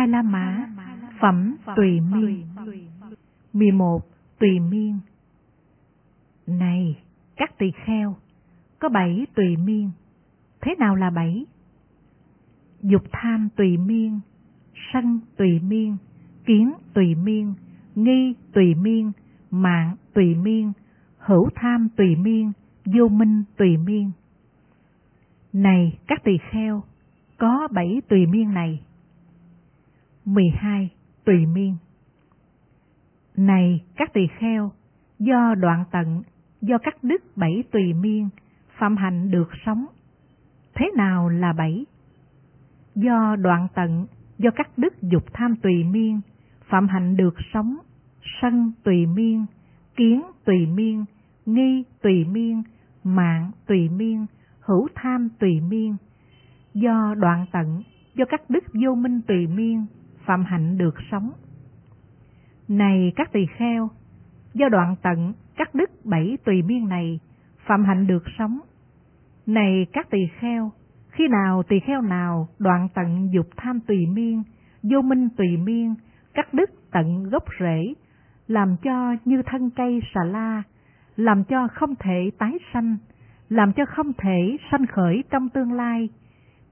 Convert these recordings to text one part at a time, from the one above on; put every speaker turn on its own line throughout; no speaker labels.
Hai La Mã, phẩm tùy miên. 11. Tùy miên Này, các tỳ kheo, có bảy tùy miên. Thế nào là bảy? Dục tham tùy miên, sân tùy miên, kiến tùy miên, nghi tùy miên, mạng tùy miên, hữu tham tùy miên, vô minh tùy miên. Này các tỳ kheo, có bảy tùy miên này. 12. Tùy miên Này các tỳ kheo, do đoạn tận, do các đức bảy tùy miên, phạm hạnh được sống. Thế nào là bảy? Do đoạn tận, do các đức dục tham tùy miên, phạm hạnh được sống, sân tùy miên, kiến tùy miên, nghi tùy miên, mạng tùy miên, hữu tham tùy miên. Do đoạn tận, do các đức vô minh tùy miên, phạm hạnh được sống. Này các tỳ kheo, do đoạn tận, các đức bảy tùy miên này, phạm hạnh được sống. Này các tỳ kheo, khi nào tỳ kheo nào đoạn tận dục tham tùy miên, vô minh tùy miên, các đức tận gốc rễ, làm cho như thân cây xà la, làm cho không thể tái sanh, làm cho không thể sanh khởi trong tương lai.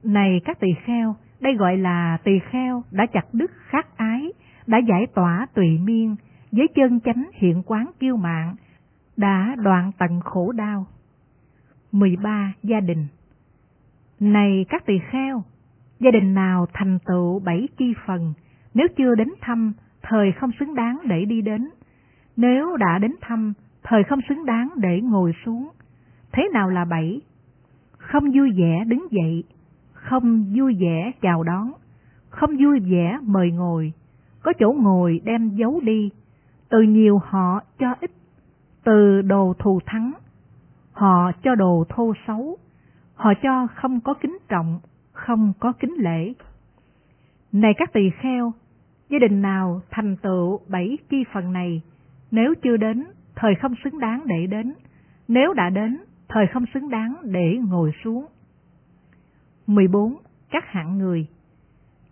Này các tỳ kheo, đây gọi là tỳ kheo đã chặt đứt khát ái, đã giải tỏa tùy miên, với chân chánh hiện quán kiêu mạng, đã đoạn tận khổ đau. 13. Gia đình Này các tỳ kheo, gia đình nào thành tựu bảy chi phần, nếu chưa đến thăm, thời không xứng đáng để đi đến. Nếu đã đến thăm, thời không xứng đáng để ngồi xuống. Thế nào là bảy? Không vui vẻ đứng dậy, không vui vẻ chào đón, không vui vẻ mời ngồi, có chỗ ngồi đem giấu đi, từ nhiều họ cho ít, từ đồ thù thắng, họ cho đồ thô xấu, họ cho không có kính trọng, không có kính lễ. Này các tỳ kheo, gia đình nào thành tựu bảy chi phần này, nếu chưa đến, thời không xứng đáng để đến, nếu đã đến, thời không xứng đáng để ngồi xuống. 14. Các hạng người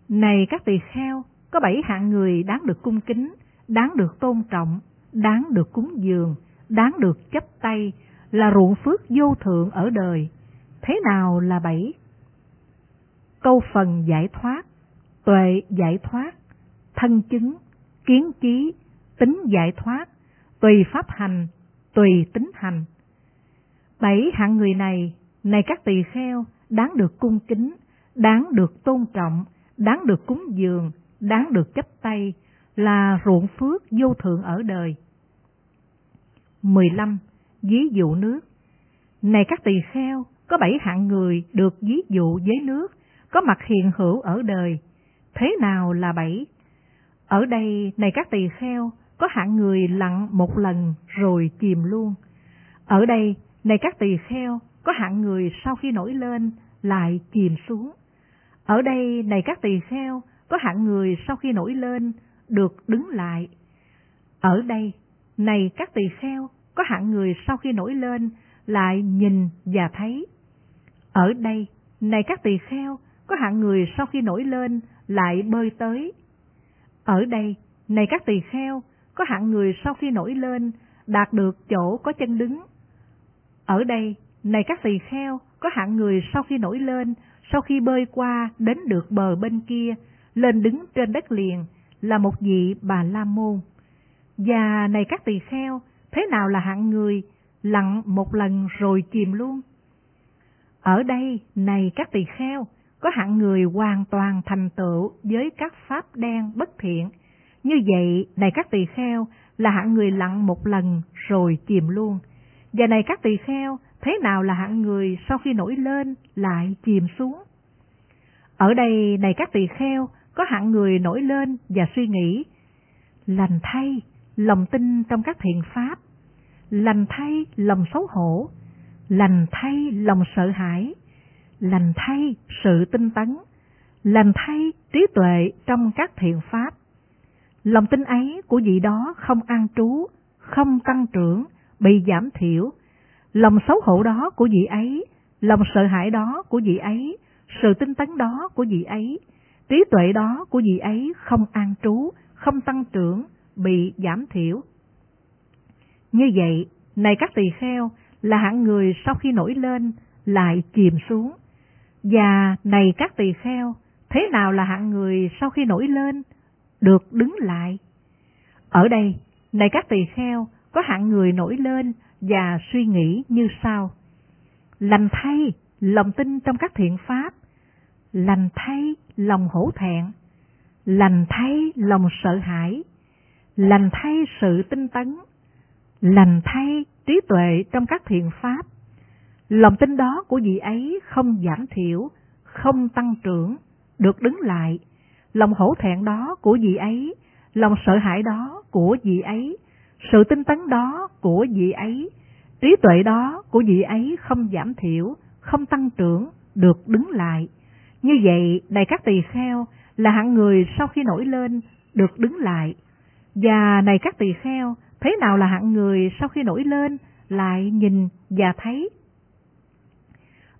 Này các tỳ kheo, có bảy hạng người đáng được cung kính, đáng được tôn trọng, đáng được cúng dường, đáng được chấp tay, là ruộng phước vô thượng ở đời. Thế nào là bảy? Câu phần giải thoát, tuệ giải thoát, thân chứng, kiến trí, tính giải thoát, tùy pháp hành, tùy tính hành. Bảy hạng người này, này các tỳ kheo, đáng được cung kính, đáng được tôn trọng, đáng được cúng dường, đáng được chấp tay, là ruộng phước vô thượng ở đời. 15. Ví dụ nước Này các tỳ kheo, có bảy hạng người được ví dụ với nước, có mặt hiện hữu ở đời. Thế nào là bảy? Ở đây, này các tỳ kheo, có hạng người lặn một lần rồi chìm luôn. Ở đây, này các tỳ kheo, có hạng người sau khi nổi lên lại chìm xuống. Ở đây, này các tỳ kheo, có hạng người sau khi nổi lên được đứng lại. Ở đây, này các tỳ kheo, có hạng người sau khi nổi lên lại nhìn và thấy. Ở đây, này các tỳ kheo, có hạng người sau khi nổi lên lại bơi tới. Ở đây, này các tỳ kheo, có hạng người sau khi nổi lên đạt được chỗ có chân đứng. Ở đây, này các tỳ kheo, có hạng người sau khi nổi lên, sau khi bơi qua đến được bờ bên kia, lên đứng trên đất liền, là một vị bà la môn. Và này các tỳ kheo, thế nào là hạng người lặn một lần rồi chìm luôn? Ở đây, này các tỳ kheo, có hạng người hoàn toàn thành tựu với các pháp đen bất thiện. Như vậy, này các tỳ kheo, là hạng người lặn một lần rồi chìm luôn. Và này các tỳ kheo, thế nào là hạng người sau khi nổi lên lại chìm xuống? Ở đây, này các tỳ kheo, có hạng người nổi lên và suy nghĩ, lành thay, lòng tin trong các thiện pháp, lành thay lòng xấu hổ, lành thay lòng sợ hãi, lành thay sự tinh tấn, lành thay trí tuệ trong các thiện pháp. Lòng tin ấy của vị đó không an trú, không tăng trưởng, bị giảm thiểu. Lòng xấu hổ đó của vị ấy, lòng sợ hãi đó của vị ấy, sự tinh tấn đó của vị ấy, trí tuệ đó của vị ấy không an trú, không tăng trưởng, bị giảm thiểu. Như vậy, này các tỳ kheo, là hạng người sau khi nổi lên lại chìm xuống. Và này các tỳ kheo, thế nào là hạng người sau khi nổi lên được đứng lại? Ở đây, này các tỳ kheo, có hạng người nổi lên và suy nghĩ như sau. Lành thay, lòng tin trong các thiện pháp. Lành thay, lòng hổ thẹn. Lành thay, lòng sợ hãi. Lành thay sự tinh tấn. Lành thay trí tuệ trong các thiện pháp. Lòng tin đó của vị ấy không giảm thiểu, không tăng trưởng, được đứng lại. Lòng hổ thẹn đó của vị ấy, lòng sợ hãi đó của vị ấy, sự tinh tấn đó của vị ấy, trí tuệ đó của vị ấy không giảm thiểu, không tăng trưởng, được đứng lại. Như vậy, này các tỳ kheo, là hạng người sau khi nổi lên, được đứng lại. Và này các tỳ kheo, thế nào là hạng người sau khi nổi lên, lại nhìn và thấy?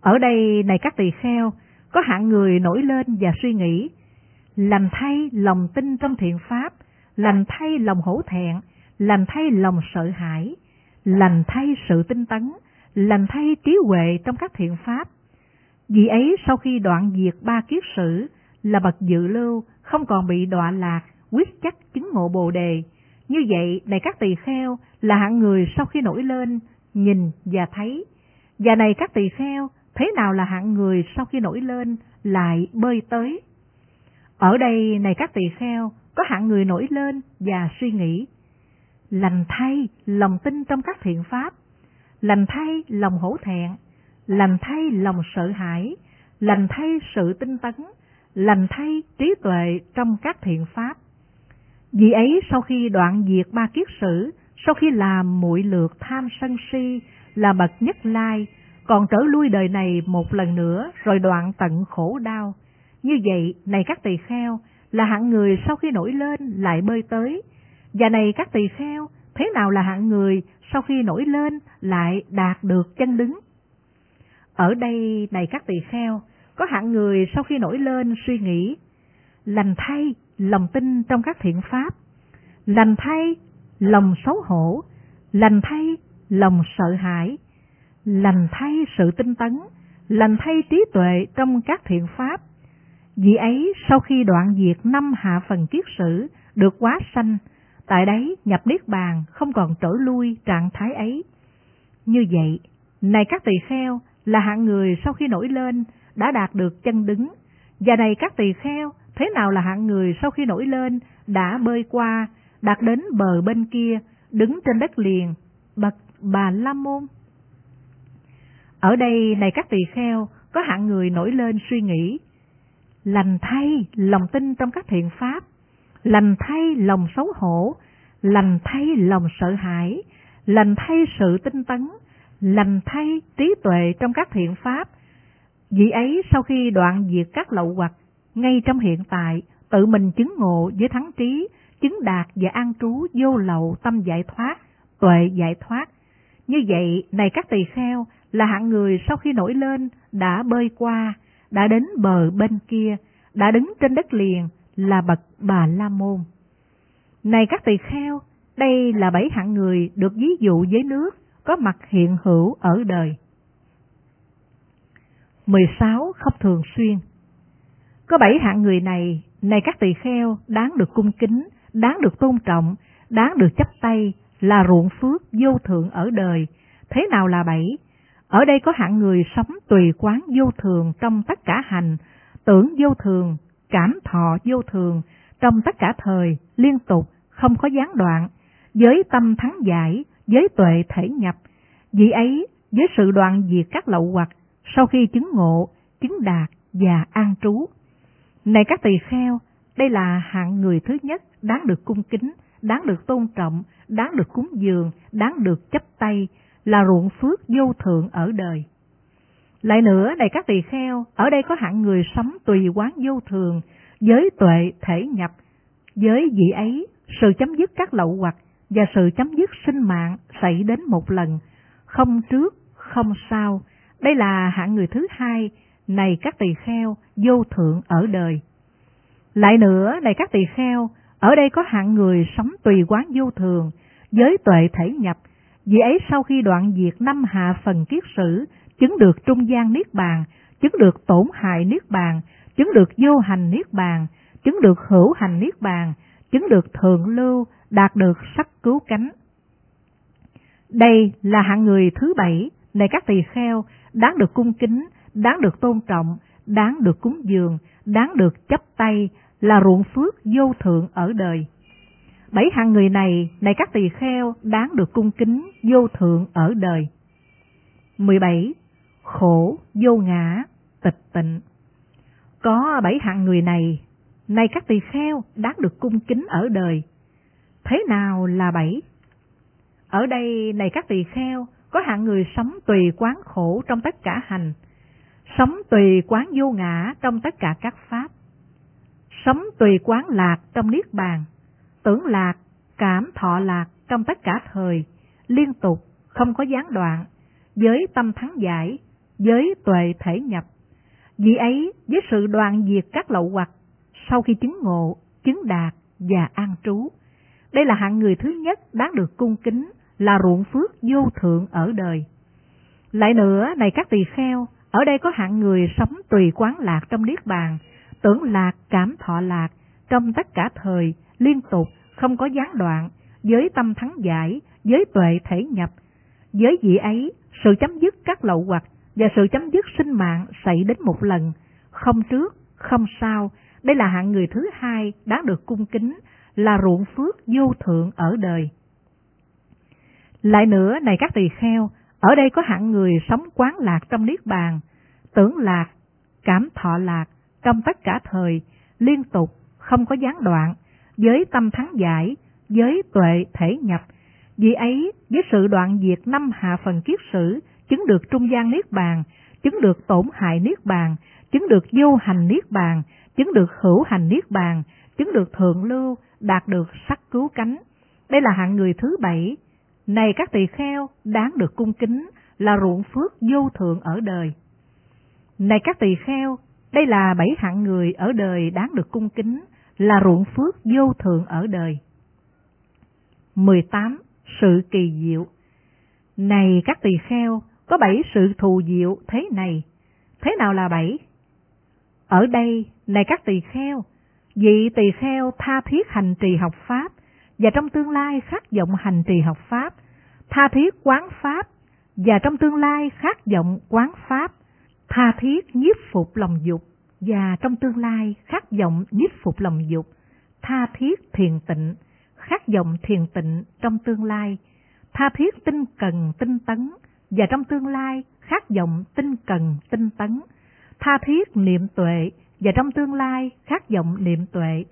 Ở đây, này các tỳ kheo, có hạng người nổi lên và suy nghĩ, lành thay lòng tin trong thiện pháp, lành thay lòng hổ thẹn, lành thay lòng sợ hãi, lành thay sự tinh tấn, lành thay trí huệ trong các thiện pháp. Vì ấy sau khi đoạn diệt ba kiết sử là bậc dự lưu, không còn bị đọa lạc, quyết chắc chứng ngộ bồ đề. Như vậy, này các tỳ kheo là hạng người sau khi nổi lên, nhìn và thấy. Và này các tỳ kheo, thế nào là hạng người sau khi nổi lên lại bơi tới? Ở đây, này các tỳ kheo, có hạng người nổi lên và suy nghĩ. Lành thay lòng tin trong các thiện pháp, lành thay lòng hổ thẹn, lành thay lòng sợ hãi, lành thay sự tinh tấn, lành thay trí tuệ trong các thiện pháp. Vì ấy sau khi đoạn diệt ba kiết sử, sau khi làm muội lượt tham sân si là bậc nhất lai, còn trở lui đời này một lần nữa rồi đoạn tận khổ đau. Như vậy, này các tỳ kheo, là hạng người sau khi nổi lên lại bơi tới. Và này các tỳ kheo, thế nào là hạng người sau khi nổi lên lại đạt được chân đứng? Ở đây này các tỳ kheo, có hạng người sau khi nổi lên suy nghĩ, lành thay lòng tin trong các thiện pháp, lành thay lòng xấu hổ, lành thay lòng sợ hãi, lành thay sự tinh tấn, lành thay trí tuệ trong các thiện pháp. Vì ấy sau khi đoạn diệt năm hạ phần kiết sử được quá sanh, tại đấy nhập niết bàn không còn trở lui trạng thái ấy. Như vậy, này các tỳ kheo là hạng người sau khi nổi lên đã đạt được chân đứng, và này các tỳ kheo thế nào là hạng người sau khi nổi lên đã bơi qua, đạt đến bờ bên kia, đứng trên đất liền, bậc bà la môn. Ở đây này các tỳ kheo, có hạng người nổi lên suy nghĩ, lành thay lòng tin trong các thiện pháp, lành thay lòng xấu hổ, lành thay lòng sợ hãi, lành thay sự tinh tấn, lành thay trí tuệ trong các thiện pháp. Vị ấy sau khi đoạn diệt các lậu hoặc, ngay trong hiện tại, tự mình chứng ngộ với thắng trí, chứng đạt và an trú vô lậu tâm giải thoát, tuệ giải thoát. Như vậy, này các tỳ kheo, là hạng người sau khi nổi lên đã bơi qua, đã đến bờ bên kia, đã đứng trên đất liền là bậc bà la môn. Này các tỳ kheo, đây là bảy hạng người được ví dụ với nước có mặt hiện hữu ở đời. 16. Không thường xuyên Có bảy hạng người này, này các tỳ kheo, đáng được cung kính, đáng được tôn trọng, đáng được chấp tay, là ruộng phước vô thượng ở đời. Thế nào là bảy? Ở đây có hạng người sống tùy quán vô thường trong tất cả hành, tưởng vô thường, cảm thọ vô thường, trong tất cả thời, liên tục, không có gián đoạn, với tâm thắng giải, với tuệ thể nhập. Vì ấy, với sự đoạn diệt các lậu hoặc, sau khi chứng ngộ, chứng đạt và an trú. Này các tỳ kheo, đây là hạng người thứ nhất đáng được cung kính, đáng được tôn trọng, đáng được cúng dường, đáng được chấp tay, là ruộng phước vô thượng ở đời. Lại nữa, này các tỳ kheo, ở đây có hạng người sống tùy quán vô thường, giới tuệ thể nhập, với vị ấy, sự chấm dứt các lậu hoặc và sự chấm dứt sinh mạng xảy đến một lần, không trước, không sau. Đây là hạng người thứ hai, này các tỳ kheo, vô thượng ở đời. Lại nữa, này các tỳ kheo, ở đây có hạng người sống tùy quán vô thường, giới tuệ thể nhập, vì ấy sau khi đoạn diệt năm hạ phần kiết sử, chứng được trung gian niết bàn, chứng được tổn hại niết bàn, chứng được vô hành niết bàn, chứng được hữu hành niết bàn, chứng được thượng lưu, đạt được sắc cứu cánh. Đây là hạng người thứ bảy, này các tỳ kheo, đáng được cung kính, đáng được tôn trọng, đáng được cúng dường, đáng được chấp tay, là ruộng phước vô thượng ở đời. Bảy hạng người này, này các tỳ kheo, đáng được cung kính vô thượng ở đời. 17. Khổ, vô ngã, tịch tịnh. Có bảy hạng người này, nay các tỳ kheo, đáng được cung kính ở đời. Thế nào là bảy? Ở đây, này các tỳ kheo, có hạng người sống tùy quán khổ trong tất cả hành, sống tùy quán vô ngã trong tất cả các pháp, sống tùy quán lạc trong niết bàn, tưởng lạc, cảm thọ lạc trong tất cả thời, liên tục, không có gián đoạn, với tâm thắng giải, với tuệ thể nhập. Vì ấy, với sự đoàn diệt các lậu hoặc, sau khi chứng ngộ, chứng đạt và an trú. Đây là hạng người thứ nhất đáng được cung kính, là ruộng phước vô thượng ở đời. Lại nữa, này các tỳ kheo, ở đây có hạng người sống tùy quán lạc trong niết bàn, tưởng lạc, cảm thọ lạc, trong tất cả thời, liên tục, không có gián đoạn, với tâm thắng giải, với tuệ thể nhập. Với vị ấy, sự chấm dứt các lậu hoặc và sự chấm dứt sinh mạng xảy đến một lần, không trước, không sau. Đây là hạng người thứ hai đáng được cung kính, là ruộng phước vô thượng ở đời. Lại nữa, này các tỳ kheo, ở đây có hạng người sống quán lạc trong niết bàn, tưởng lạc, cảm thọ lạc trong tất cả thời, liên tục, không có gián đoạn, với tâm thắng giải, với tuệ thể nhập. Vì ấy, với sự đoạn diệt năm hạ phần kiết sử, chứng được trung gian niết bàn, chứng được tổn hại niết bàn, chứng được vô hành niết bàn, chứng được hữu hành niết bàn, chứng được thượng lưu, đạt được sắc cứu cánh. Đây là hạng người thứ bảy. Này các tỳ kheo, đáng được cung kính, là ruộng phước vô thượng ở đời. Này các tỳ kheo, đây là bảy hạng người ở đời đáng được cung kính, là ruộng phước vô thượng ở đời. 18. Sự kỳ diệu Này các tỳ kheo, có bảy sự thù diệu thế này. Thế nào là bảy? Ở đây, này các tỳ kheo, vị tỳ kheo tha thiết hành trì học Pháp, và trong tương lai khát vọng hành trì học Pháp, tha thiết quán Pháp, và trong tương lai khát vọng quán Pháp, tha thiết nhiếp phục lòng dục, và trong tương lai khát vọng nhiếp phục lòng dục, tha thiết thiền tịnh, khát vọng thiền tịnh trong tương lai, tha thiết tinh cần tinh tấn, và trong tương lai khát vọng tinh cần tinh tấn, tha thiết niệm tuệ, và trong tương lai khát vọng niệm tuệ,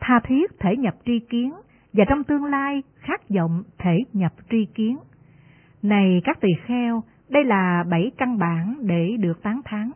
tha thiết thể nhập tri kiến, và trong tương lai khát vọng thể nhập tri kiến. Này các tỳ kheo, đây là bảy căn bản để được tán thán.